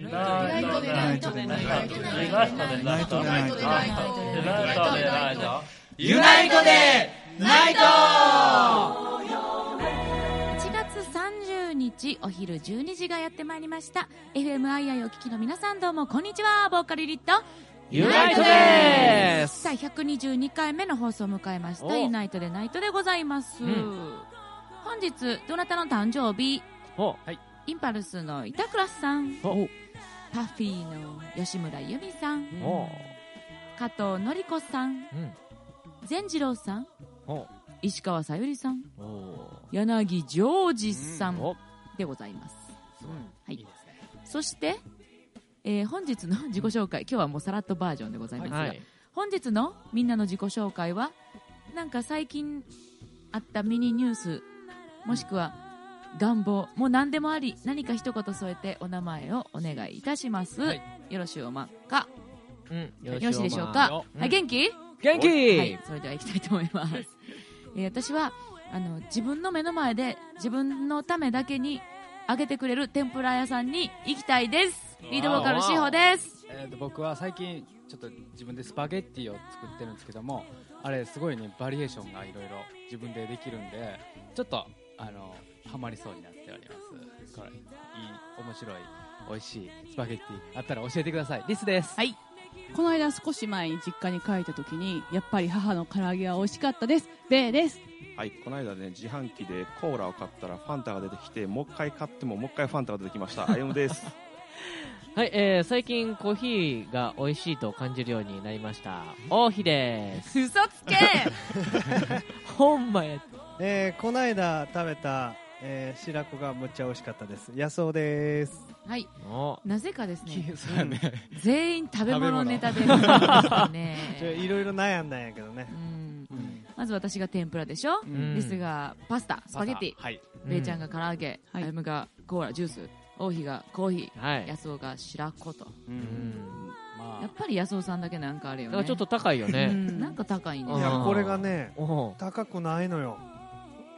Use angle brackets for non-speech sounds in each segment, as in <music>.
ユナイトでナイトでナイトでナイトでナイトでナイトでナイトでナイトユナイトでナイト1月30日お昼12時がやってまいりました FMII お聞きの皆さんどうもこんにちはボーカルユニットユナイトですさあ122回目の放送を迎えましたユナイトでナイトでございます、本日どなたの誕生日インパルスの板倉さんパフィーの吉村由美さん。お加藤紀子さん。うん。善次郎さん。お石川さゆりさん。お柳ジョージさんおでございます、はい。そして、えー本日の自己紹介今日はもうさらっとバージョンでございますが、はい。本日のみんなの自己紹介はなんか最近あったミニニュースもしくは願望もう何でもあり何か一言添えてお名前をお願いいたします、はい。よろしゅうまっか？うんよろしいでしょうか、よはい、元気？元気！はい、それでは行きたいと思います。<laughs> えー私はあの自分の目の前で自分のためだけにあげてくれる天ぷら屋さんに行きたいです。リードボーカルしほです。えーと僕は最近ちょっと自分でスパゲッティを作ってるんですけどもあれすごいねバリエーションがいろいろ自分でできるんでちょっとあのハマりそうになっております。これいい面白い美味しいスパゲッティあったら教えてください。リスです。はい。この間少し前に実家に帰った時にやっぱり母の唐揚げは美味しかったです。ベイです。はい、この間ね、自販機でコーラを買ったらファンタが出てきて、もう一回買ってももう一回ファンタが出てきました。あゆむです。<laughs> はい、えー、最近コーヒーが美味しいと感じるようになりました。王妃です。嘘つけ。<laughs> ほんまやえー、この間食べた、えー、白子がむっちゃ美味しかったです。野草です。はい。お。なぜかですね、<laughs> そう全員食べ物ネタで <laughs> いろいろ悩んだんやけどね。う、ん。うん。まず私が天ぷらでしょ、ん。リスがパスタ、スパゲッティ、はい。ベイちゃんが唐揚げ、はいあゆむがコーラ、ジュース、王妃がコーヒー、はい。が白子と。ううん。んまやっぱり安尾さんだけなんかあれよね。だからちょっと高いようねん。なんか高いね。うん。いやこれがねお高くないのよ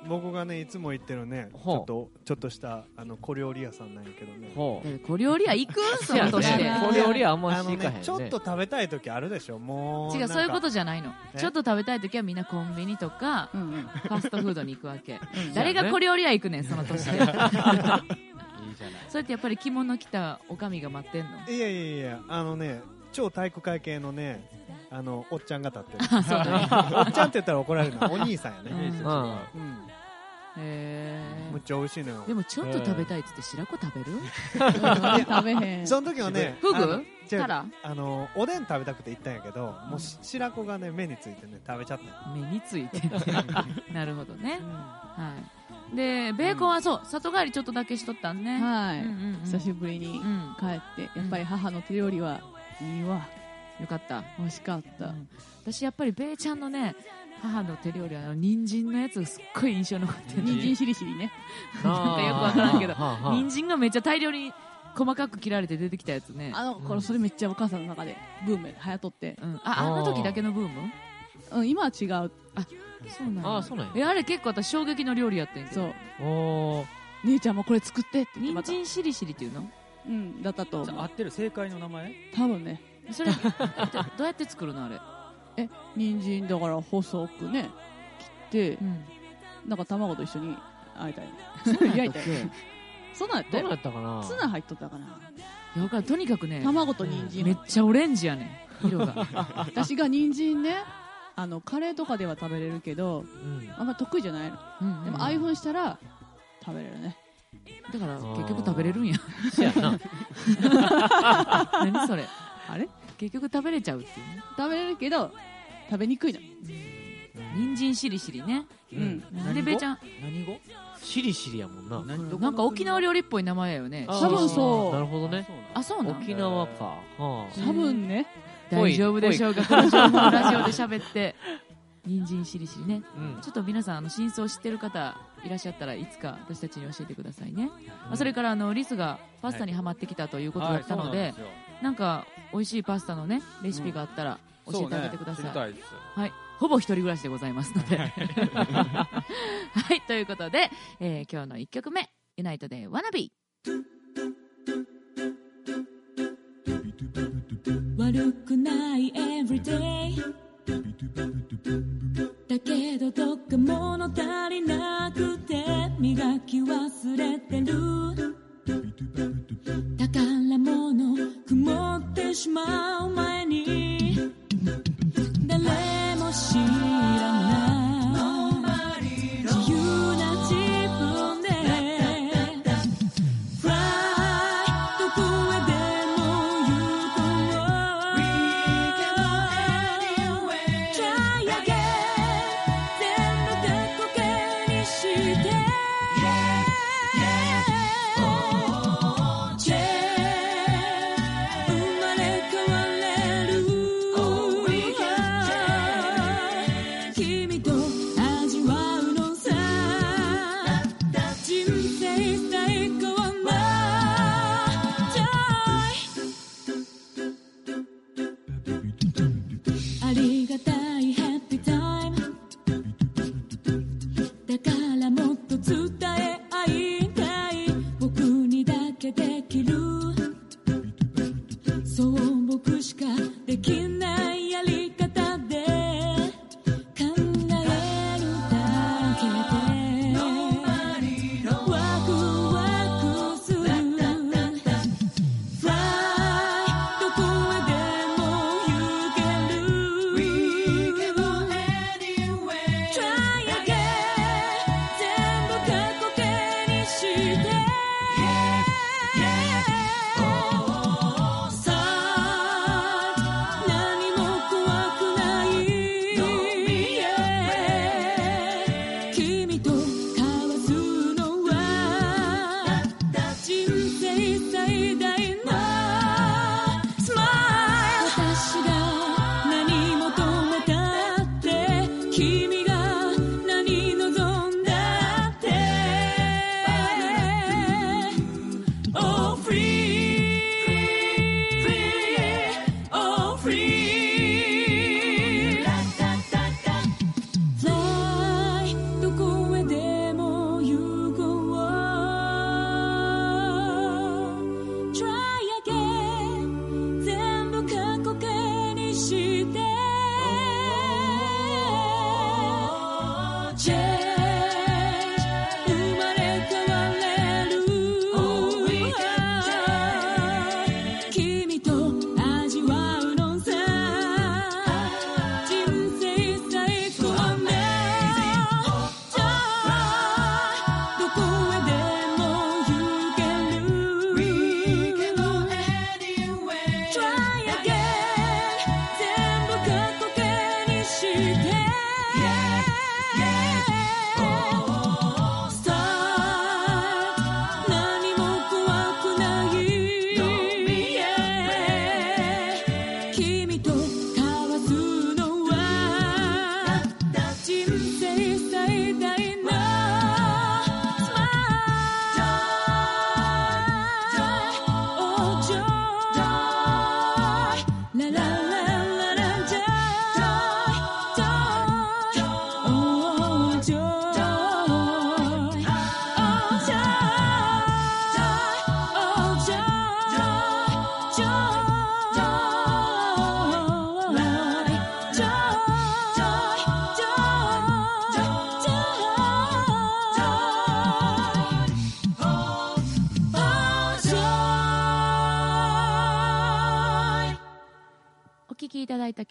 僕がねいつも行ってるねちょっとちょっとしたあの小料理屋さんなんやけどね。ほう。え小料理屋行く？そその年で。ねこれよりはあんまあのしいかへんね。ねちょっと食べたい時あるでしょ。もう違う、そういうことじじゃないの。え？ちょっと食べたい時はみんなコンビニとか、うんうん。ファストフードに行くわけ。うん誰が小料理屋行くねん、その年で。<laughs> いいじゃない。そうやってやっぱり着物着たおかみが待ってんの？いやいやいやあのね超体育会系のねあのおっちゃんが立ってる。あ、<laughs> そうだね。おっちゃんって言ったら怒られるの <laughs> お兄さんやね。うん。うんうん。へむっちゃ美味しいのよ。ーでもちょっと食べたいっつって白子食べる？食べへん。<laughs> その時はねフグ？あの違うたらあのおでん食べたくて行ったんやけどもうし白子がね目についてね食べちゃったよ目についててなるほどね。はい。で、ベーコンはそう、里帰りちょっとだけしとったんね。はい、うんうんうん。久しぶりにうん。帰ってやっぱり母の手料理はいいわよかった。美味しかった、うん。私やっぱりベイちゃんのね母の手料理はあの人参のやつがすっごい印象に残ってる人参しりしりね。<laughs> なんかよくわからんけど。はあはあ人参がめっちゃ大量に細かく切られて出てきたやつね。あのこれそれめっちゃお母さんの中でブームで流行っとって、うん、ああの時だけのブーム？うん、今は違う。そうなんやあそうなんや。えあれ結構私衝撃の料理やってんけそどう。おー。姉ちゃんもこれ作ってって人参しりしりっていうの？うんだったと合ってる？正解の名前？多分ねそれどどうやって作るのあれ、え人参だから細くね切ってうん、なんか卵と一緒にあえたり焼いたりそんなんやったどうよやったかな？ツナ入っとったかな。いやわかとにかくね卵と人参。めっちゃオレンジやねん。色が。<laughs> 私が人参ねあのカレーとかでは食べれるけどうん。あんま得意じゃないの。うんうんでもああいう風にしたら食べれるね。だから結局食べれるんや。そやな。<laughs> 何それ？あれ？結局食べれちゃうっていうね。食べれるけど食べにくいの。人参しりしりね。うん。なん。でべーちゃん何語？しりしりやもんな。なんか沖縄料理っぽい名前やよね。多分そう。なるほどね。あそうなん沖縄か。はあ。多分ね。大丈夫でしょうか。この情報をラジオで喋って。人参しりしりね。うん。ちょっと皆さんあの真相知ってる方いらっしゃったらいつか私たちに教えてくださいね、まあそれからあのリスがパスタにはまってきたということだったので,、はいそうなんすよ。なんか美味しいパスタのねレシピがあったら教えてあげてください、そうね。知りたいです。はい。ほぼ一人暮らしでございますので。はい。ということで、えー今日の1曲目ユナイトで「ワナビ。ー」悪くない everyday だけどどっか物足りなくて磨き忘れてる宝物曇ってしまう前に誰も知らない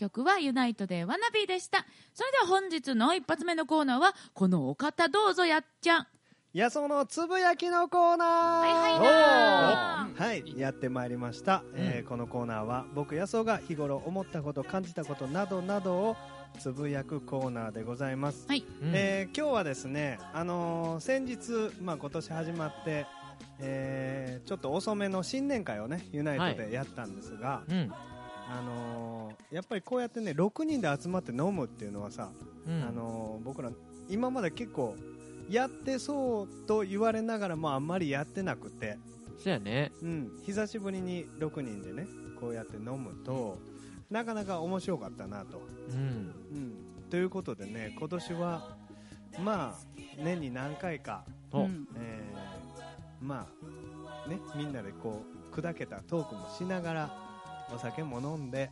曲はユナイトでワナビーでした。それでは本日の一発目のコーナーはこのお方どうぞやっちゃん。やそのつぶやきのコーナー。はいはいなはい、やってまいりました、えーこのコーナーは僕やそが日頃思ったこと感じたことなどなどをつぶやくコーナーでございます、はい。うん。えー今日はですね、あのー先日、まあ、今年始まって、えーちょっと遅めの新年会をねユナイトでやったんですが、うんあのーやっぱりこうやってね6人で集まって飲むっていうのはさ、うん。あのー僕ら今まで結構やってそうと言われながらもあんまりやってなくて、そうやね。うん、久しぶりに6人でねこうやって飲むとなかなか面白かったなと、うん。うん、ということでね今年はまあ年に何回か、お。うんえーまあねみんなでこう砕けたトークもしながらお酒も飲んで、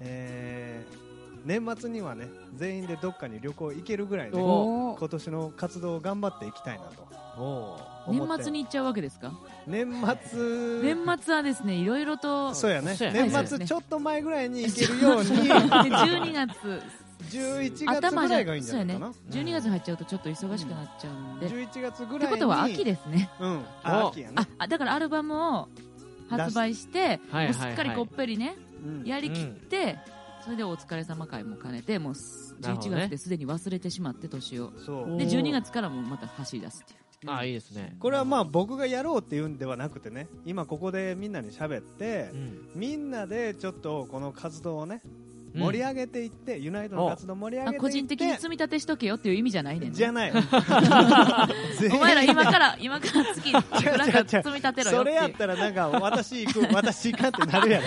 えー年末にはね全員でどっかに旅行行けるぐらいねお今年の活動を頑張っていきたいなと。お年末に行っちゃうわけですか？年末。年末はですねいろいろとそうやね。年はい末ちょっと前ぐらいに行けるように。12月11月。頭じゃぐらいがいいんじゃないかな。12月入っちゃうとちょっと忙しくなっちゃうんで、っ11月ぐらいに。てことは秋ですね。うん。あお。秋やね。ああだからアルバムを発売してはいはいはい。もうすっかりこっぺりねうん。やりきって、それでお疲れ様会も兼ねてもう11なるほどね。月ですでに忘れてしまって年を。そう。で12月からもまた走り出すっていう。あいいですね。これはまあ僕がやろうっていうんではなくてね今ここでみんなに喋ってうん。みんなでちょっとこの活動をねうん盛り上げていって、ユナイトの活動盛り上あげていって個人的に積み立てしとけよっていう意味じゃないねじゃない。<laughs> <laughs> お前ら今から今から月か積み立てろよそれやったらなんか私行く <laughs> 私行かんってなるやろ。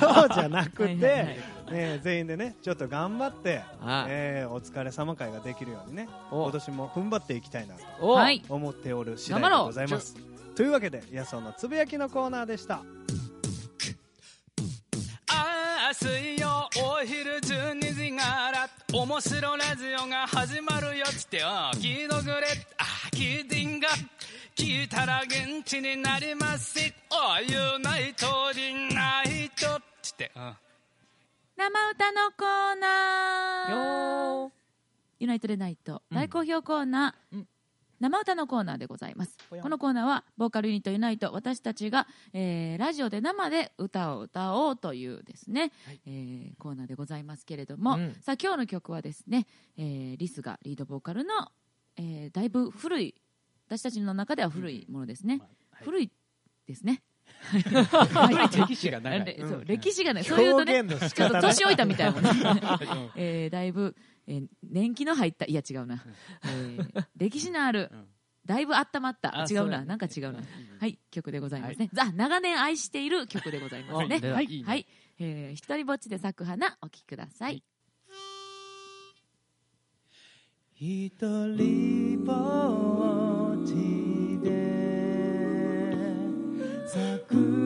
そうじゃなくてはいはいはい。ね、全員でねちょっと頑張って、あえーお疲れ様会ができるようにねお。今年も踏ん張っていきたいなと思っておる次第でございます。というわけで安尾のつぶやきのコーナーでした面白ラジオが始まるよっつってよ聞いとくれ。あ聞いてんが聞いたら元気になります。しおユナイトリナイトっつって、うん生歌のコーナー。よユナイトでナイトうん。大好評コーナー、うん生歌のコーナーでございます。このコーナーはボーカルユニットユナイト私たちが、えーラジオで生で歌を歌おうというですね、えーコーナーでございますけれども、うん。さあ今日の曲はですね、えーリスがリードボーカルの、えーだいぶ古い私たちの中では古いものですね、古いですね。歴史が長い。でそう歴史がねそういうとねちょっ年老いたみたいもんね、<laughs> えーだいぶ、えー年季の入ったいや違うな、えー歴史のあるうん。だいぶ温まった。あ違うな。なんか違うな。はい曲でございますね、ザ長年愛している曲でございますね。はい。はい、えー、一人ぼっちで咲く花お聴きください、一人ぼっちで咲く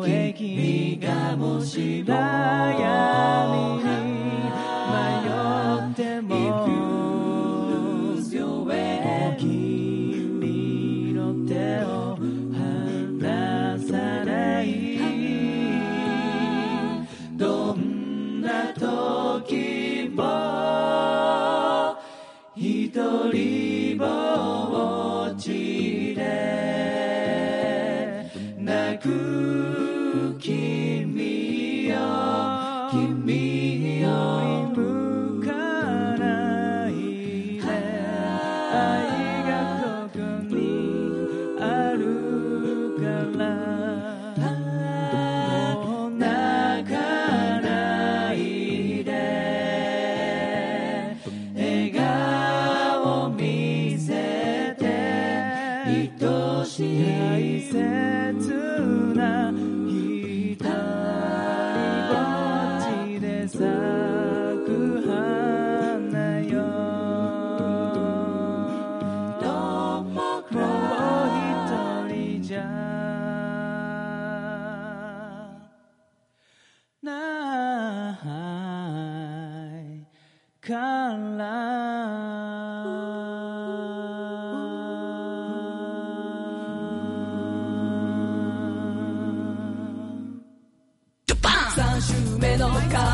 からたとえ君がもし悩みに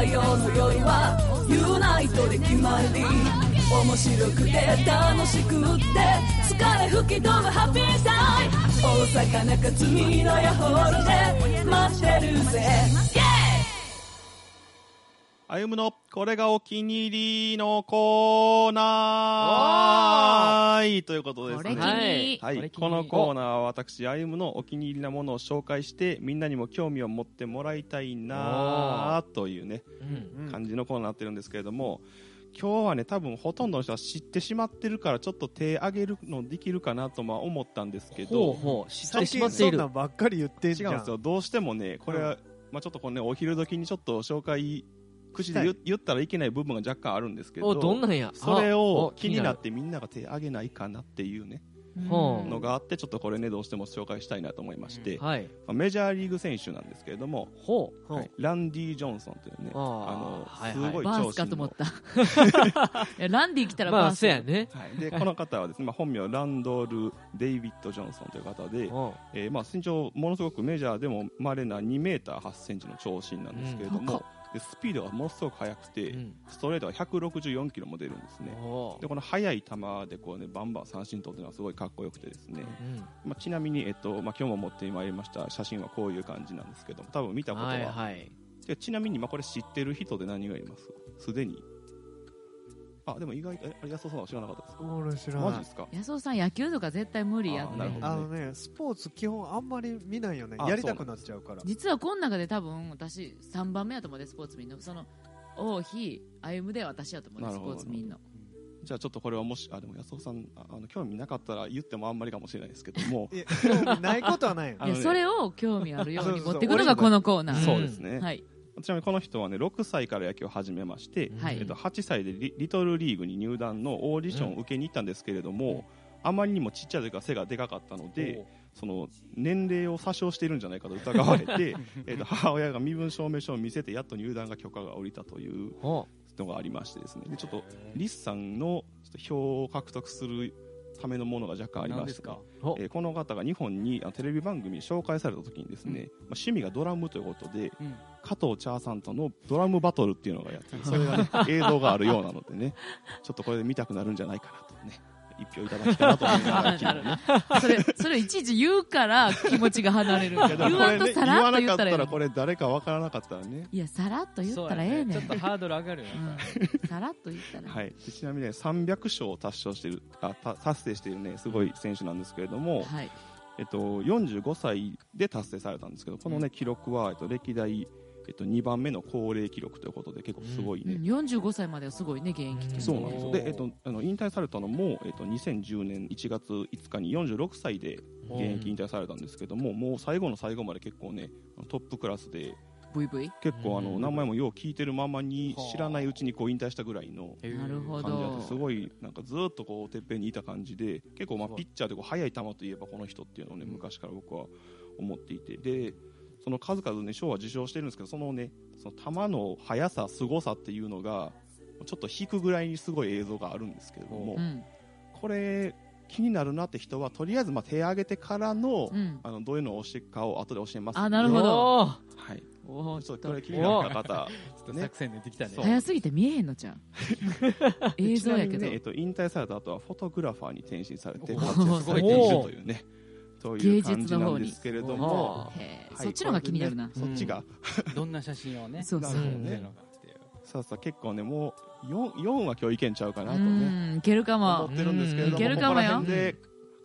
の火曜の夜はユナイトで決まり。面白くて楽しくって疲れ吹き飛ぶハッピータイム大阪中積みのヤホールで待ってるぜ。イェイあゆむのこれがお気に入りのコーナー。ということですね。これ気に入り、はい、このコーナーは私、あゆむのお気に入りなものを紹介して、みんなにも興味を持ってもらいたいなというね、うん感じのコーナーになってるんですけれども、今日はね、多分ほとんどの人は知ってしまってるから、ちょっと手挙げるのできるかなとまあ思ったんですけほうど、ほう。知って最しまっている。近そんなんばっかり言ってんじゃん。違うんですよ、どうしてもね、これは、まあちょっとこのね、お昼時にちょっと紹介、口で言言ったらいけない部分が若干あるんですけおど、どんなんや？それあをお気になってみんなが手挙げないかなっていうね、のがあって、ちょっとこれね、どうしても紹介したいなと思いまして、はい。まあメジャーリーグ選手なんですけれども、ほう。はい。ランディ・ジョンソンというね、あのすごい長身のスかと思っ。た。<laughs> いやランディ来たらまあバース、そうやね。はい、でこの方はですね、まあ、本名ランドル・デイビッド・ジョンソンという方で、う。んえーまあ、身長ものすごくメジャーでも稀な2メーター8センチの長身なんですけれども、でスピードがものすごく速くて、うん。ストレートが164キロも出るんですね。おでこの速い球でこう、ね、バンバン三振取ってるのはすごいかっこよくてですね、うん。まあ、ちなみに、えっとまあ、今日も持ってまいりました写真はこういう感じなんですけども多分見たことは、はいはい。でちなみに、まあ、これ知ってる人で何がいます？すでにあでも意外と安尾さんは知らなかったですか？俺知らない。マジですか？安尾さん野球とか絶対無理やってあーなるほどあのねスポーツ基本あんまり見ないよね。あやりたくなっちゃうから。実はこの中で多分私3番目やと思うでスポーツ見んの。その王妃歩むで私やと思うでスポーツ見んの。じゃあちょっとこれはもしあでも安尾さんああの興味なかったら言ってもあんまりかもしれないですけども。<laughs> いや興味ないことはないいやそれを興味あるように持ってくるのがこのコーナー。そうですね、はいちなみにこの人はね6歳から野球を始めまして、はい。えっと、8歳でリリトルリーグに入団のオーディションを受けに行ったんですけれども、あまりにもちっちゃい時から背がでかかったのでその年齢を詐称しているんじゃないかと疑われて <laughs> えっと母親が身分証明書を見せてやっと入団が許可が下りたというほのがありましてですね。でちょっとリスさんのちょっと票を獲得するためのものが若干ありましてえーこの方が日本にテレビ番組に紹介された時にですね、まあ、趣味がドラムということで、うん。加藤茶さんとのドラムバトルっていうのがやってる <laughs> それが、ね、映像があるようなのでねちょっとこれで見たくなるんじゃないかなとね一票いただきたいなと思いなが <laughs> それそれをいちいち言うから気持ちが離れる。<laughs> 言わんこれねとさらっと言わなかったらこれ誰かわからなかったらね。いやさらっと言ったらええねちょっとハードル上がるよ。ね、うん。さらっと言ったら。はい、でちなみにね300勝を達成しているあた達成しているねすごい選手なんですけれども、はい。えっと、45歳で達成されたんですけどこの、ね、記録は、えっと、歴代、えっと、2番目の高齢記録ということで結構すごいね、うん。45歳まではすごいね現役ってそうなんですよ。で、えっと、あの引退されたのも、えっと、2010年1月5日に46歳で現役引退されたんですけども、もう最後の最後まで結構ねトップクラスで VV 結構あのうん。名前もよう聞いてるままに知らないうちにこう引退したぐらいのへーなるほ感じだどってすごいなんかずっとこうてっぺんにいた感じで結構まあピッチャーでこう速い球といえばこの人っていうのをね昔から僕は思っていて。でその数々ね賞は受賞してるんですけどそのねその球の速さ凄さっていうのがちょっと引くぐらいにすごい映像があるんですけれどもうん。これ気になるなって人はとりあえずまあ手を挙げてからのうん。あのどういうのを押していくかを後で教えます。あなるほど。はい。おーちょっとこれ気になった方ちょっと作戦でできたね。早すぎて見えへんのじゃん <laughs> 映像やけど。ちなみにねえっと、引退された後はフォトグラファーに転身されてお活躍されているというねという感じなんですけれども、そっちの方が気になるな。ねそっちが、どんな写真をねそうそう。ね撮ってるのかっていう。さあさあ結構ねもう 4, 4は今日いけんちゃうかなうとね。んいけるかも。思ってるんですけれどもいけるかもよ。ここら辺で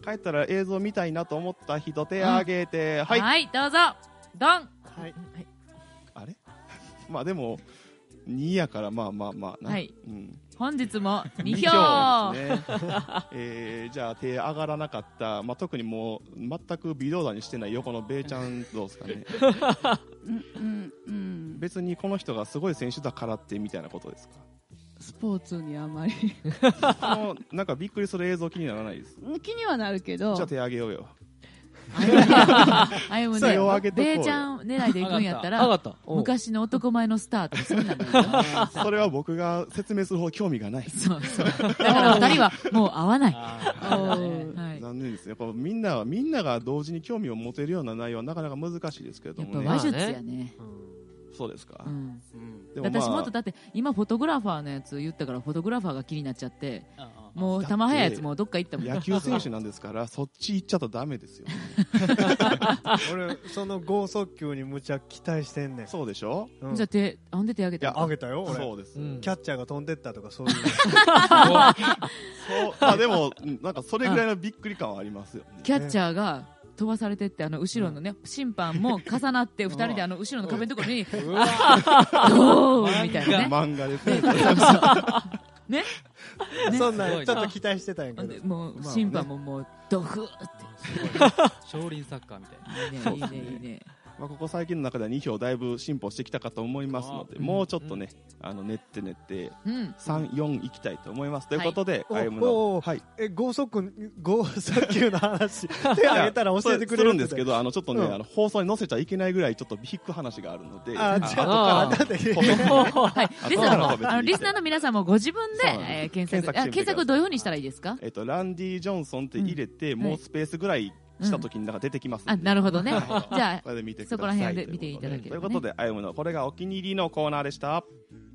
帰ったら映像見たいなと思った人手挙げて、はい、はいどうぞ。ドン。はい。あれ？<laughs> まあでも2やからまあまあまあな。はい。うん、本日も2二票ですね。えーじゃあ手上がらなかった、まあ、特にもう全く微動だにしてない横のベイちゃんどうですかね。うんうんうん。別にこの人がすごい選手だからってみたいなことですか？スポーツにあまり。<laughs> なんかびっくりする映像気にならないです？気にはなるけど。じゃあ手上げようよあれを上げとこうよ。ねベイちゃん狙いで行くんやったら昔の男前のスターとかそ <laughs> それは僕が説明するほど興味がない。そうそう。だから二人はもう会わない。残念です。ねやっぱみんなみんなが同時に興味を持てるような内容はなかなか難しいですけれどもね。やっぱ話術やね。そうですか、私もっとだって今フォトグラファーのやつ言ったからフォトグラファーが気になっちゃってああもう球速いやつもうどっか行ったもん野球選手なんですからそっち行っちゃったらダメですよ。<laughs> 俺その剛速球にむちゃ期待してんねん、そうでしょ？うん。じゃあ手あんで手あげいやたあげたよ俺。そうです、うん。キャッチャーが飛んでったとかそういう。<laughs> そう。まあでもうんなんかそれぐらいのびっくり感はありますよ。ね <laughs> キャッチャーが飛ばされてってあの後ろのね審判も重なって二人であの後ろの壁のところにうわドーンみたいなね。漫画。ですね。ね？そんなちょっと期待してたんやけど。でもうまあね。審判ももうドフーって。少林サッカーみたいいいねいいねいいねまあここ最近の中では2票だいぶ進歩してきたかと思いますのでうん。もうちょっとねあの練って練ってうん。34いきたいと思います。ということでおあゆむおおのはい。え剛速剛速球の話手挙げたら教えてくれるんですけどどあのちょっとね、うん。あの放送に載せちゃいけないぐらいちょっと引く話があるのであじゃあからで。<laughs> はい。ですからあのリスナーの皆さんもご自分で検索あ検索どういうふうにしたらいいですか？えっと、ランディ・ジョンソンって入れて、ん。もうスペースぐらいした時になんか出てきますんで。あなるほどね。じゃあそれで見てください。そこら辺で見ていただければ。ねということで、あゆむのこれがお気に入りのコーナーでした。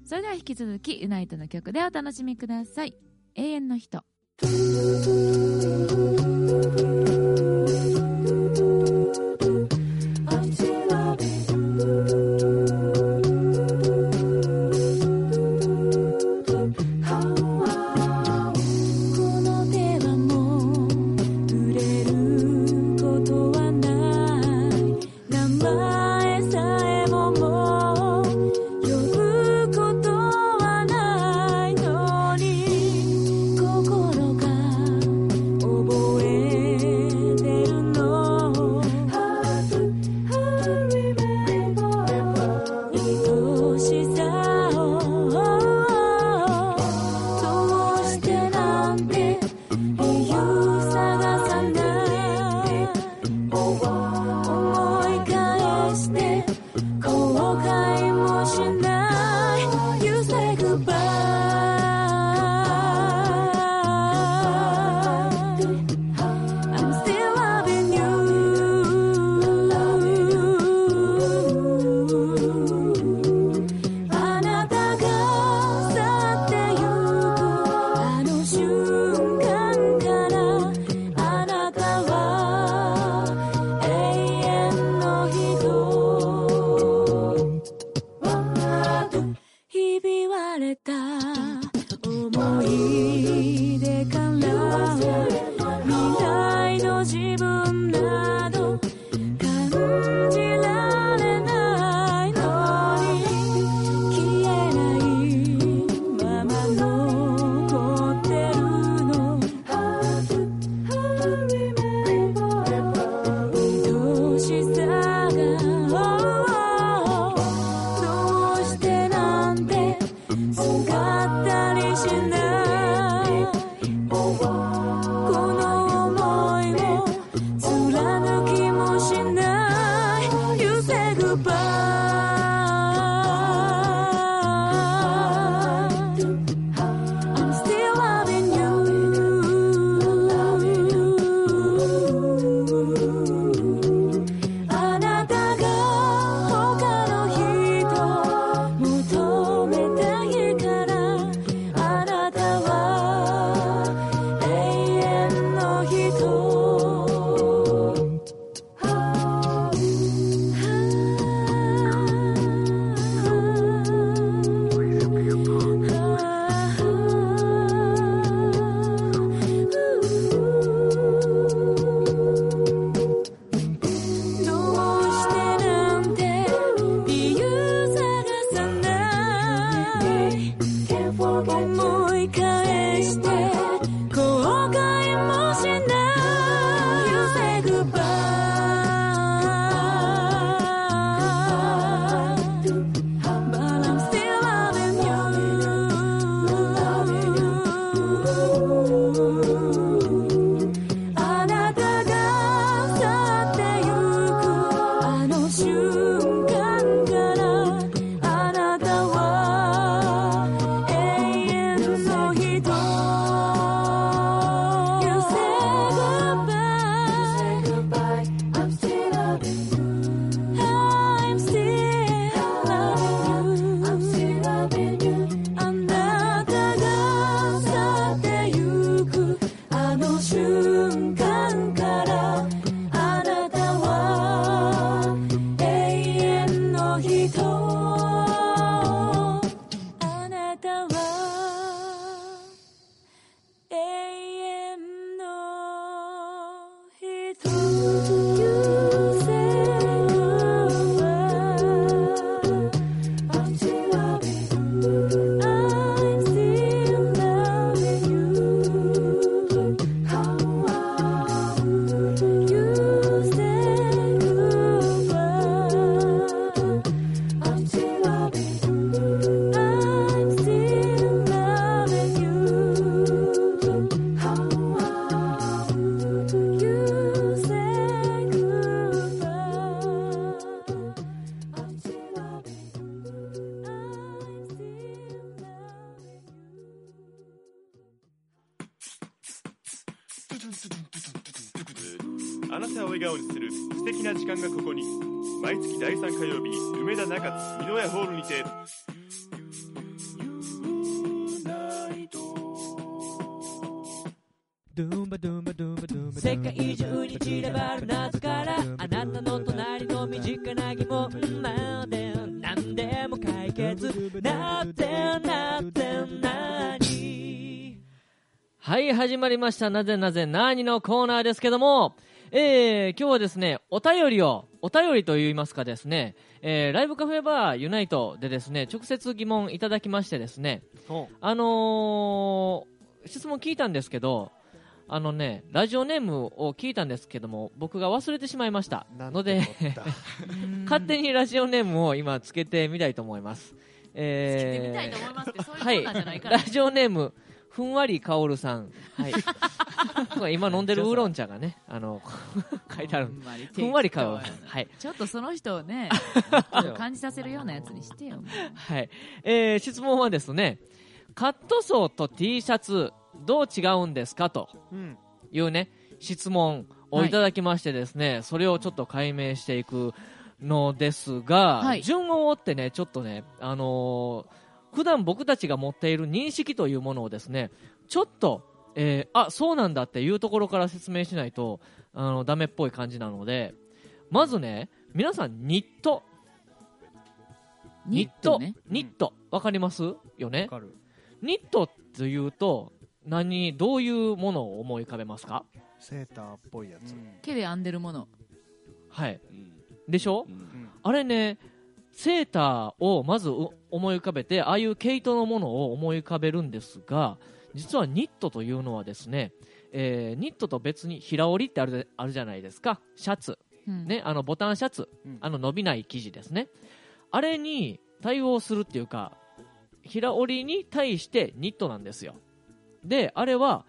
それでは引き続きユナイトの曲でお楽しみください。永遠の人あなたを笑顔にする素敵な時間がここに。毎月第3火曜日梅田中津美濃屋ホールにて。世界中に散らばる謎からあなたの隣の身近な疑問まで何でも解決。なってなってなにはい始まりました。なぜなぜなにのコーナーですけどもえー、今日はですねお便りをお便りといいますかですね、えーライブカフェバーユナイトでですね直接疑問いただきましてですねあのー質問聞いたんですけどあのね、ラジオネームを聞いたんですけども、僕が忘れてしまいました。ので、<laughs> 勝手にラジオネームを今つけてみたいと思います。えーみたいと思いますってそういうコはいーナーじゃないか、らラジオネーム、ふんわりかおるさん。はい。<laughs> 今飲んでるウーロン茶がね、あの、<laughs> 書いてある。ふんわりかおるさん。はい。ちょっとその人をね <laughs> 感じさせるようなやつにしてよはい。えー質問はですね、カットソーと T シャツ、どう違うんですかとうんいうね、質問をいただきましてですね、それをちょっと解明していくのですが、はい順を追ってね、ちょっとね、あのー普段僕たちが持っている認識というものをですね、ちょっと、えーあ、そうなんだっていうところから説明しないと、あの、ダメっぽい感じなので、まずね、皆さんニット、ニットね。ニット、わかります？よね？わかる。ニットというと、何、どういうものを思い浮かべますか？セーターっぽいやつ。毛で編んでるもの。はい。でしょ、うん。あれね、セーターをまずう思い浮かべて、ああいう毛糸のものを思い浮かべるんですが、実はニットというのはですね、えーニットと別に平織りってあるあるじゃないですか。シャツ。うんね、あのボタンシャツ。うんあの伸びない生地ですね。あれに対応するっていうか、平織りに対してニットなんですよ。で、あれは、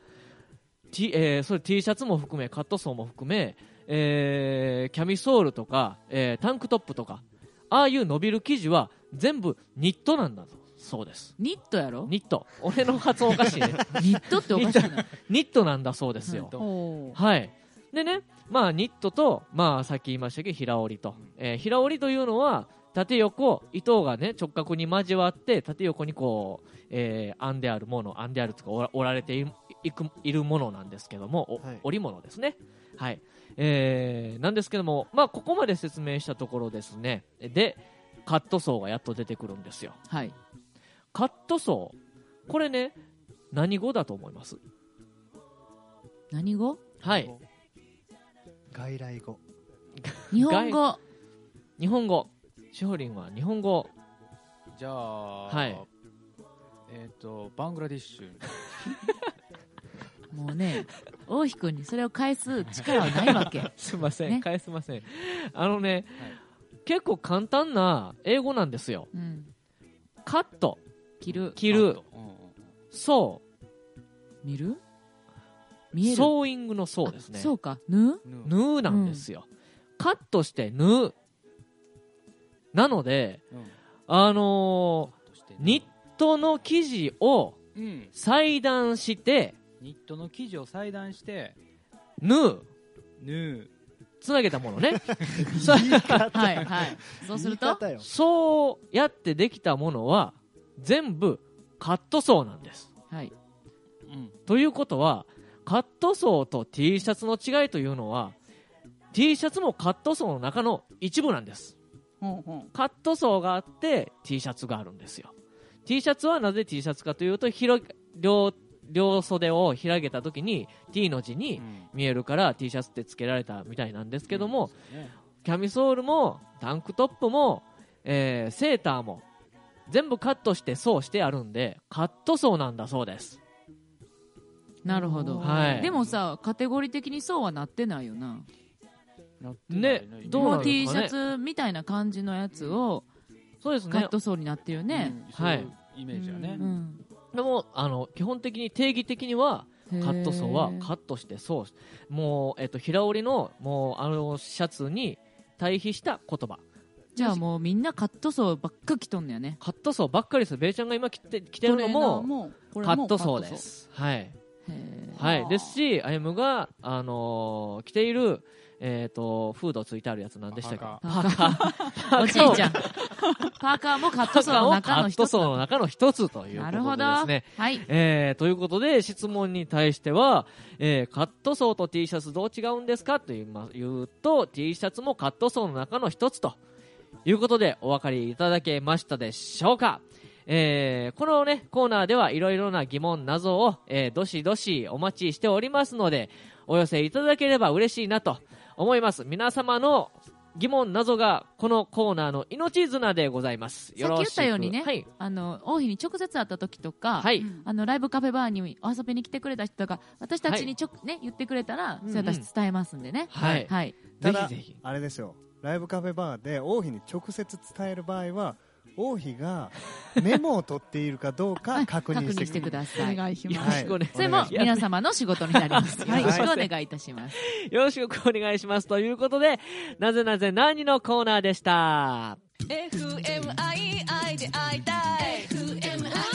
T えーそれ T シャツも含め、カットソーも含め、えーキャミソールとか、えータンクトップとか、ああいう伸びる生地は全部ニットなんだそうです。ニットやろ？ニット。俺の発音おかしいね。<laughs> ニットっておかしいなニットなんだそうですよ。はい。でね、まあ、ニットと、まあ、さっき言いましたけど、平織りと。えー平織りというのは、縦横、糸がね、直角に交わって、縦横にこう、えー編んであるもの、編んであるとか、折られていくいるものなんですけども、おはい織物ですね。はい。えーなんですけども、まあ、ここまで説明したところですね。で、カットソーがやっと出てくるんですよ。はいカットソー。これね、何語だと思います？何語？はい。外来語日本語日本語。しほりんは日本語。じゃあ、はいえっ、とバングラディッシュ <laughs> もうね王妃君にそれを返す力はないわけ。<laughs> すいません、ね。返せません。あのね、結構簡単な英語なんですよ。うん。カット、着る。着る、うんう見る？見えー、る？ソーイングのソーですね。あ。そうか。縫ううん縫うなんですよ。カットして縫う。なので、うん。あのーニットの生地をうん。裁断して、ニットの生地を裁断して縫う。縫うつなげたものね。<laughs> そうはいはいそうすると？そうやってできたものは、全部カットソーなんです。はいうんということは、カットソーと T シャツの違いというのは、T シャツもカットソーの中の一部なんです。ほうほカットソーがあって T シャツがあるんですよ。T シャツはなぜ T シャツかというと、広げ両、両袖を広げた時に T の字に見えるから T シャツって付けられたみたいなんですけども、ね。キャミソールもタンクトップも、えーセーターも全部カットしてソーしてあるんでカットソーなんだそうです。なるほど、はい。でもさカテゴリー的にそうはなってないよな。なってないね。どうの T シャツみたいな感じのやつをそうですね。カットソーになってるよね、うんはいそういうイメージはね、うんでもあの基本的に定義的にはカットソーはカットしてソーもう、えっと平織りのもうあのシャツに対比した言葉。じゃあもうみんなカットソーばっか着とんのよね。カットソーばっかりです。ベイちゃんが今着て着てるのもカットソーです。はい。はい、ですし、あゆむが、あのー着ている、えっ、と、フードついてあるやつなんでしたっけ？パパーカーおじいちゃん。パーカーもカットソーの中のカッ一つ。トソーの中の一つというなことるほど。でですね。はい。えー、ということで、質問に対しては、えー、カットソーと T シャツどう違うんですか？と言いま言うと、T シャツもカットソーの中の一つということでお分かりいただけましたでしょうか？えー、このね、コーナーではいろいろな疑問、謎を、えー、どしどしお待ちしておりますので、お寄せいただければ嬉しいなと思います。皆様の疑問、謎がこのコーナーの命綱でございます。さっき言ったようにね、はい。あの、王妃に直接会った時とか、はい。あの、ライブカフェバーにお遊びに来てくれた人が、私たちにちょ、ね、言ってくれたら、うんうん私伝えますんでね。はい。はい。ぜひぜひ。あれですよライブカフェバーで王妃に直接伝える場合は王妃がメモを取っているかどうか確認して確認してください。お願いします。よろしくお願いしそれも皆様の仕事になります。よろしくお願いいたします。よろしくお願いします。ということで、なぜなぜ何のコーナーでした？FMII で会いたい FMII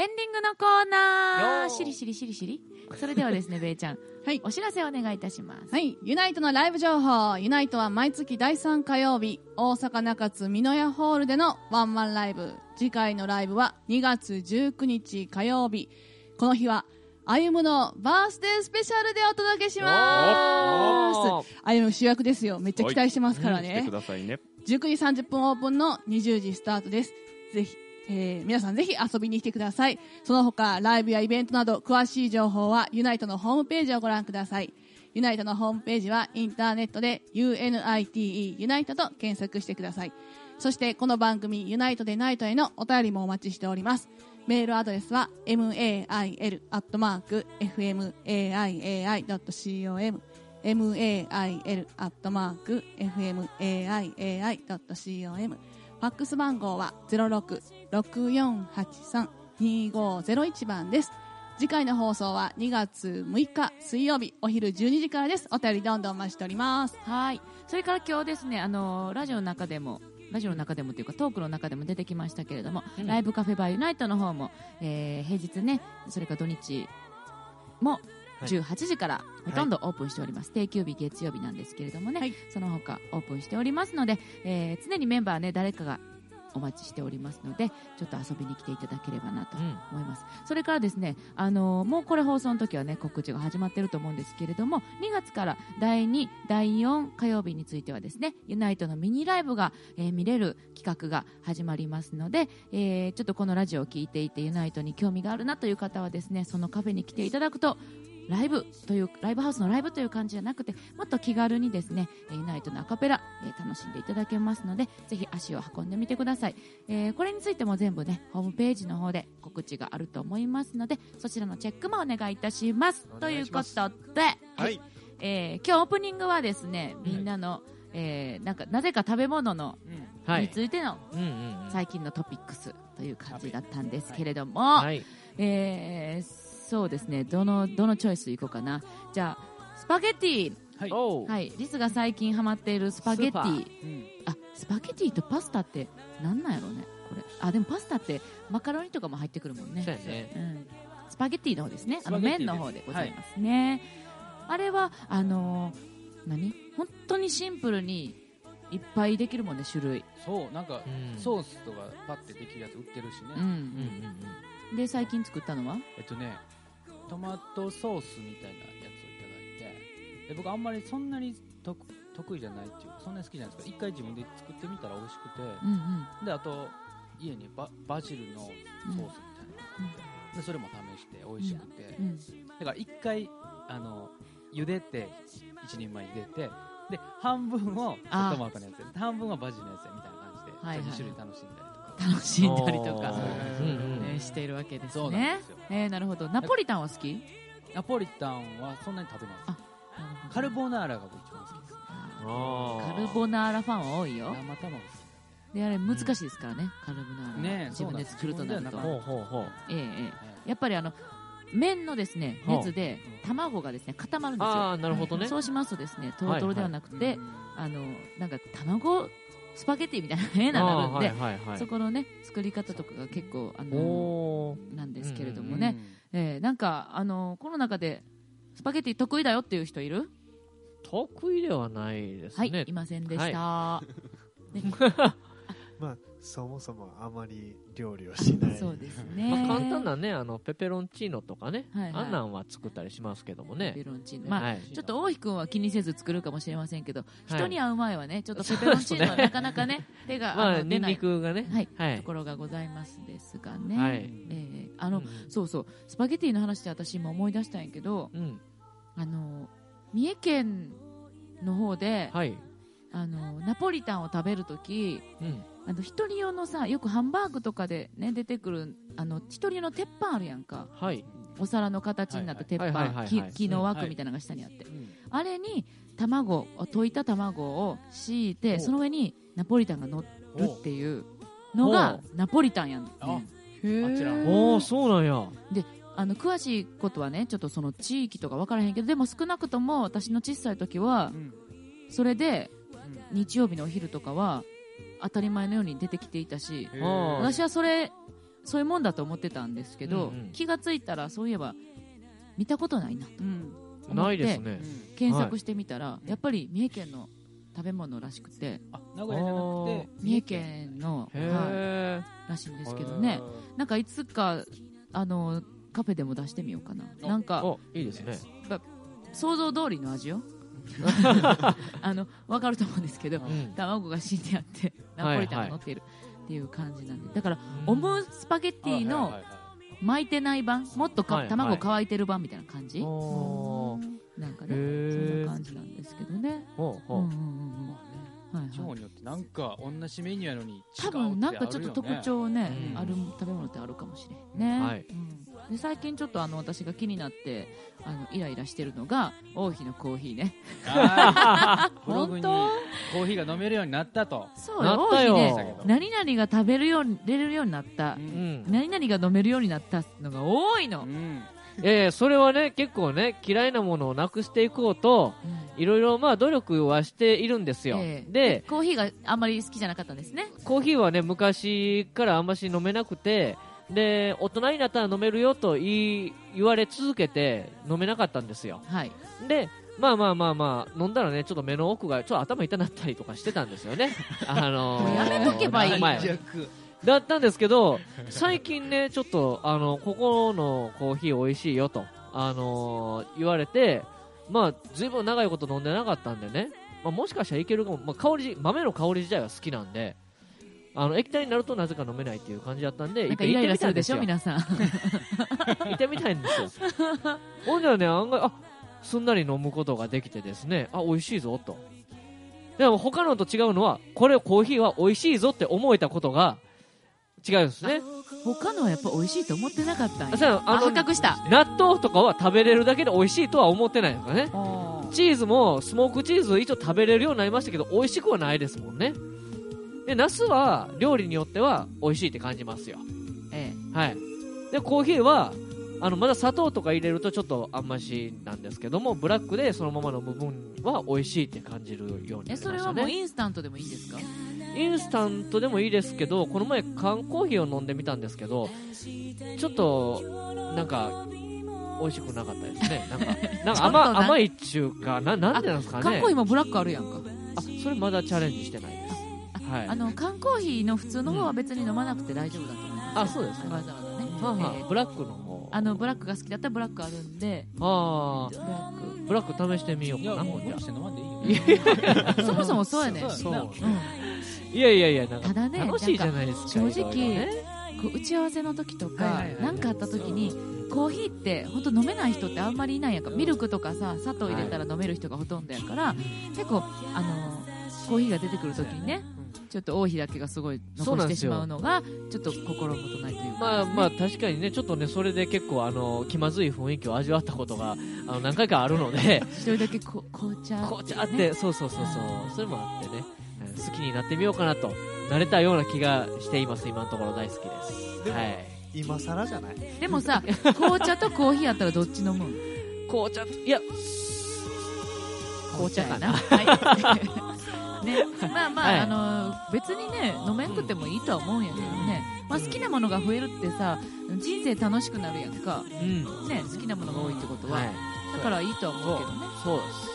エンディングのコーナよーーしりしりしりしりそれではですね、<laughs> べいちゃん。はいお知らせお願いいたします。はい、ユナイトのライブ情報。ユナイトは毎月第3火曜日、大阪中津美濃屋ホールでのワンマンライブ。次回のライブは2月19日火曜日。この日は、あゆむのバースデースペシャルでお届けします。あゆむ主役ですよ。めっちゃ期待してますから来てねく。ださいね19時30分オープンの20時スタートです。ぜひ、えー皆さんぜひ遊びに来てください。その他、ライブやイベントなど詳しい情報はユナイトのホームページをご覧ください。ユナイトのホームページはインターネットで UNITE ユナイトと検索してください。そしてこの番組ユナイトでナイトへのお便りもお待ちしております。メールアドレスは mail.fmaiai.com mail.fmaiai.com ファックス番号は0664832501番です。次回の放送は2月6日水曜日お昼12時からです。お便りどんどんお待ちしております。はい。それから今日ですね、あの、ラジオの中でも、ラジオの中でもというかトークの中でも出てきましたけれども、うんライブカフェバーユナイトの方も、えー平日ね、それから土日もはい18時からほとんどオープンしております。定休日月曜日なんですけれどもね、はいその他オープンしておりますので、えー常にメンバーね、誰かがお待ちしておりますので、ちょっと遊びに来ていただければなとうん思います。それからですね、あのーもうこれ放送の時はね、告知が始まってると思うんですけれども、2月から第2、第4火曜日についてはですね、ユナイトのミニライブが、えー見れる企画が始まりますので、えーちょっとこのラジオを聞いていてユナイトに興味があるなという方はですね、そのカフェに来ていただくと、ライブというライブハウスのライブという感じじゃなくてもっと気軽にですねえナイトのアカペラ、えー楽しんでいただけますのでぜひ足を運んでみてください、えーこれについても全部ねホームページの方で告知があると思いますのでそちらのチェックもお願いいたします。おということで、はい。えー今日オープニングはですねみんなの、えーなんかなぜか食べ物のはについてのうんうんうん。最近のトピックスという感じだったんですけれども、はい。えーそうですね。どのどのチョイスいこうかな。じゃあスパゲティ。はい。おう。はい。リスが最近ハマっているスパゲテスーパィうん。あスパゲティとパスタってなんなんやろうね。これ。あでもパスタってマカロニとかも入ってくるもんね。そうやね。うん、スパゲティの方ですね。あのスパゲティ麺の方でございますね、あれはあのー何？本当にシンプルにいっぱいできるもんね種類。そうなんかうん。ソースとかパッてできるやつ売ってるしね、うんうんうん。で最近作ったのは？えっとねトマトソースみたいなやつをいただいて。で僕あんまりそんなに得得意じゃないっていうかそんなに好きじゃないんですけど一回自分で作ってみたら美味しくて、うんうん。であと家にババジルのソースみたいなのがあって、でそれも試して美味しくて、うん。だから一回あの茹でて一人前茹でて。で半分をトマトのやつ。で半分はバジルのやつでみたいな感じで、はいはい2種類楽しんだり。とか楽しんだりとかえーしているわけですね。ですよ。えーなるほど。ナポリタンは好き？ナポリタンはそんなに食べない。ですカルボナーラが僕一番好きです。あカルボナーラファンは多いよ。生卵好であれ難しいですからね、カルボナーラ。ねえ自分で作るとなると。ええええ。やっぱりあの麺のですねはあ。熱で卵がですね固まるんですよ。ああ、なるほどね。そうしますとですねトロトロではなくて、うんあのなんか卵スパゲティみたいな変ななるんで、はいはいはい。そこのね作り方とかが結構あのおなんですけれどもね、えーなんかあのこの中でスパゲティ得意だよっていう人いる？得意ではないですはい、ねいませんでした、ね。<laughs> <laughs> まあそもそもあまり料理をしない。そうですね、まあ、簡単なねあのペペロンチーノとかね、はいはい。あんなんは作ったりしますけどもね。ペペロンチーノ。まあ、はい。ちょっと大木君は気にせず作るかもしれませんけど、はい。人に会う前はね。ちょっとペペロンチーノは <laughs> なかなかね手が、まあ出ない。ニクがね。はい。はい。ところがございますですがね、はい。えーあの、うん。そうそう。スパゲティの話で私今思い出したんやけど、うん。あの三重県の方で、はい。あのナポリタンを食べるときうんあの一人用のさよくハンバーグとかで、ね、出てくるあの一人用の鉄板あるやんか。はい。お皿の形になった鉄はい。はいはいはいはい。板木木の枠みたいなのが下にあって、あれに卵溶いた卵を敷いてその上にナポリタンが乗るっていうのがナポリタンやん、ね、あへあちら。おおそうなんや。あの詳しいことはねちょっとその地域とか分からへんけどでも少なくとも私の小さい時はうん。それで日曜日のお昼とかは当たり前のように出てきていたし私はそれそういうもんだと思ってたんですけど、うんうん。気がついたらそういえば見たことないなとうん。思って検索してみたら、やっぱり三重県の食べ物らしくてあ名古屋じゃなくて三重県の、はい、へらしいんですけどね。なんかいつかあのカフェでも出してみようかな。なんえかおいいですね。想像通りの味よ <laughs> あの分かると思うんですけど、うん。卵が敷いてあってナポリタンが乗っているっていう感じなんで。だからオムスパゲッティの巻いてない版もっとか、はいはい。卵乾いてる版みたいな感じ？なんかねそんへな感じなんですけどね。ほうほう。うんうんうんうん。はいはい。地方によってなんか同じメニューやのに違うって多分なんかちょっと特徴ねうん。ある食べ物ってあるかもしれんね、はい。うんで最近ちょっとあの私が気になってあのイライラしてるのが王妃のコーヒーね。あー。<laughs> ブログにコーヒーが飲めるようになったと。そうなったよ。王妃ね何々が食べるように出れるようになった。ううん。何々が飲めるようになったのが多いの、うん。ええそれはね結構ね嫌いなものをなくしていこうといろいろまあ努力はしているんですよ、ええ。でコーヒーがあんまり好きじゃなかったんですね。コーヒーはね昔からあんまし飲めなくてで大人になったら飲めるよと言い言われ続けて飲めなかったんですよ。はい。でまあまあまあまあ飲んだらねちょっと目の奥がちょっと頭痛なったりとかしてたんですよね。<laughs> あのーやめとけばいい。前だったんですけど最近ねちょっとあのここのコーヒー美味しいよとあのー言われてまあずいぶん長いこと飲んでなかったんでね、まあ、もしかしたらいけるかも、まあ、香り豆の香り自体が好きなんであの液体になるとなぜか飲めないっていう感じだったんでなんかイライラするでしょ？皆さん。<laughs> 行ってみたいんですよ。<laughs> ほんではね案外あすんなり飲むことができてですね。あ美味しいぞと。でも他のと違うのはこれコーヒーは美味しいぞって思えたことが違うんですね。他のはやっぱ美味しいと思ってなかったんや。あ発覚した。納豆とかは食べれるだけで美味しいとは思ってないですかね。チーズもスモークチーズ一応食べれるようになりましたけど美味しくはないですもんねでナスは料理によっては美味しいって感じますよ。えはい。でコーヒーはあのまだ砂糖とか入れるとちょっとあんましなんですけどもブラックでそのまま飲む分は美味しいって感じるようになりまえしたね。それはもうインスタントでもいいんですか？インスタントでもいいですけどこの前缶コーヒーを飲んでみたんですけどちょっとなんか美味しくなかったですね。なんかなんか甘 <laughs> な甘いっちゅうかななんでなんですかね。缶コーヒーもブラックあるやんか。あそれまだチャレンジしてないですはい。あの缶コーヒーの普通の方は別に飲まなくて大丈夫だと思いますあそうですか。わざわざね。はあはあ。えーブラックの方。あのブラックが好きだったらブラックあるんで。あブラックーブラック試してみよういやかなほんじゃもう無理して飲まんでいいよ。<laughs> そもそもそうやねん。そういやいやいやなんかただね楽しいじゃないですか正直いろいろね。こう打ち合わせの時とかはいはいはい。何かあった時にコーヒーって本当飲めない人ってあんまりいないやんか。ミルクとかさ砂糖入れたら飲める人がほとんどやから結構あのコーヒーが出てくる時にねちょっと王妃だけがすごい残してしまうのがちょっと心もとないというか。まあまあ確かにねちょっとねそれで結構あの気まずい雰囲気を味わったことがあの何回かあるので一人だけこ紅茶紅茶って、そうそうそうそう。それもあってね。うん好きになってみようかなとなれたような気がしています。今のところ大好きです。でもはい。今更じゃない？でもさ紅茶とコーヒーやったらどっち飲む？ん紅茶いや紅茶かな。はい <laughs> ね、まあまあ、はい。あの別にね飲めんくてもいいとは思うんやけどね、まあ、好きなものが増えるってさ人生楽しくなるやんか、うん。ね、好きなものが多いってことは、はい。だからいいとは思うけどね、そう。です。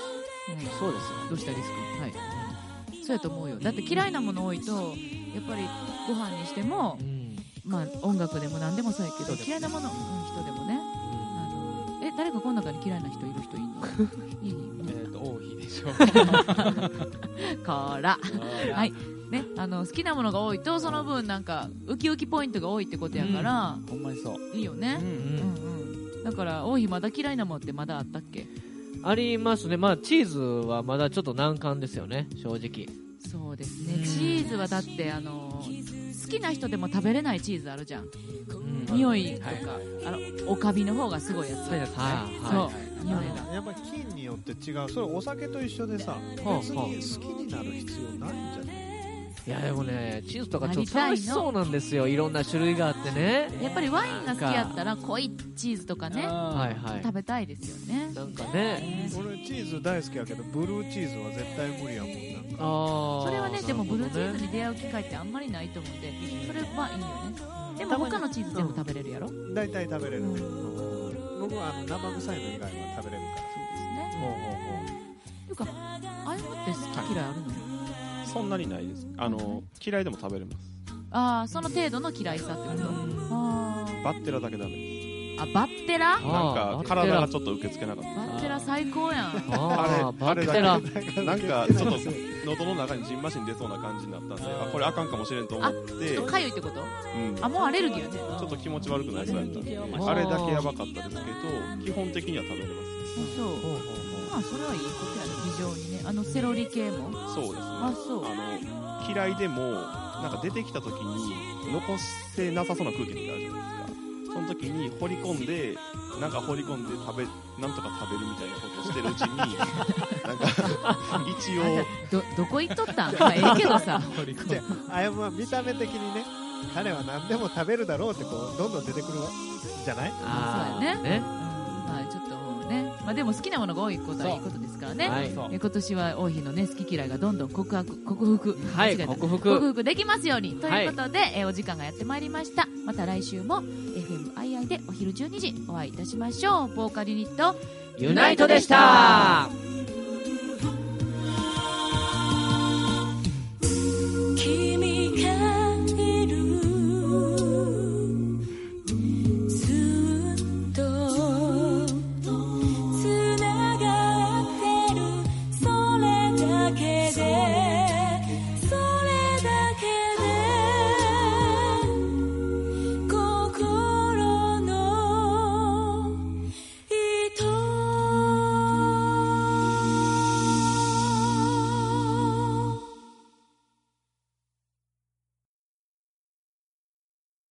うん。そうですよ。どうしたリスク？はい。そうやと思うよ。だって嫌いなもの多いとやっぱりご飯にしても、うん。まあ、音楽でも何でもそうやけど嫌いなもの、うん、人でもね。あのえ誰かこの中に嫌いな人いる人いんの？<laughs> いい？しょこら。はい。ね、あの好きなものが多いとその分なんかウキウキポイントが多いってことやから、ほんまにそう。いいよね、うんうん。うんだから王妃まだ嫌いなもんってまだあったっけ？ありますね。まあチーズはまだちょっと難関ですよね。正直。そうですね、うん。チーズはだってあの好きな人でも食べれないチーズあるじゃん。うん。匂いとか、あのおかびの方がすごいやつそうですね。そう、やっぱり菌によって違う。それお酒と一緒でさ別はあに好きになる必要ないんじゃない？いやでもねチーズとかちょっと楽しそうなんですよ。いろんな種類があってね。やっぱりワインが好きやったら濃いチーズとかねはいはい。食べたいですよね。なんかね。俺チーズ大好きやけどブルーチーズは絶対無理やもんなんか。ああそれはねでもブルーチーズに出会う機会ってあんまりないと思うんでそれはいいよね。でも他のチーズ全部食べれるやろ、大体食べれる、うん僕はあの生臭いの以外は食べれるから。ですね。ほうほうほうっていう。かああいうのって好き嫌いあるの、そんなにないです。あの嫌いでも食べれますああその程度の嫌いさってこと、あバッテラだけダメです。ーあバッテラ？あなんか体がちょっと受け付けなかった。バッテラ最高やん。あーあバれッテラ。なんかちょっと喉の中にジンマシン出そうな感じになったんであこれあかんかもしれんと思って。ちょっとかゆいってこと？うん。あもうアレルギーやね。ちょっと気持ち悪くなりそうやったんで。あれだけやばかったですけど基本的には食べれます。そう。まあそれはいいことやね非常にね。あのセロリ系も？そうです。ねあそう。あの嫌いでもなんか出てきた時に残せなさそうな空気ってある。じゃないですかその時に掘り込んでなんか掘り込んで食べなんとか食べるみたいなことをしてるうちに <laughs> なんか一応どどこ行っとったん？まあええけどさ。<laughs> じゃああやま見た目的にね彼は何でも食べるだろうってこうどんどん出てくるじゃない？あそうやね。ね。まあちょっともうね。まあでも好きなものが多いことはいいことですからね。はい。え今年は王妃のね好き嫌いがどんどん克服克服。はい克服。克服できますように。ということで、えーお時間がやってまいりました。また来週もでお昼12時お会いいたしましょう。ボーカルユニットユナイトでした。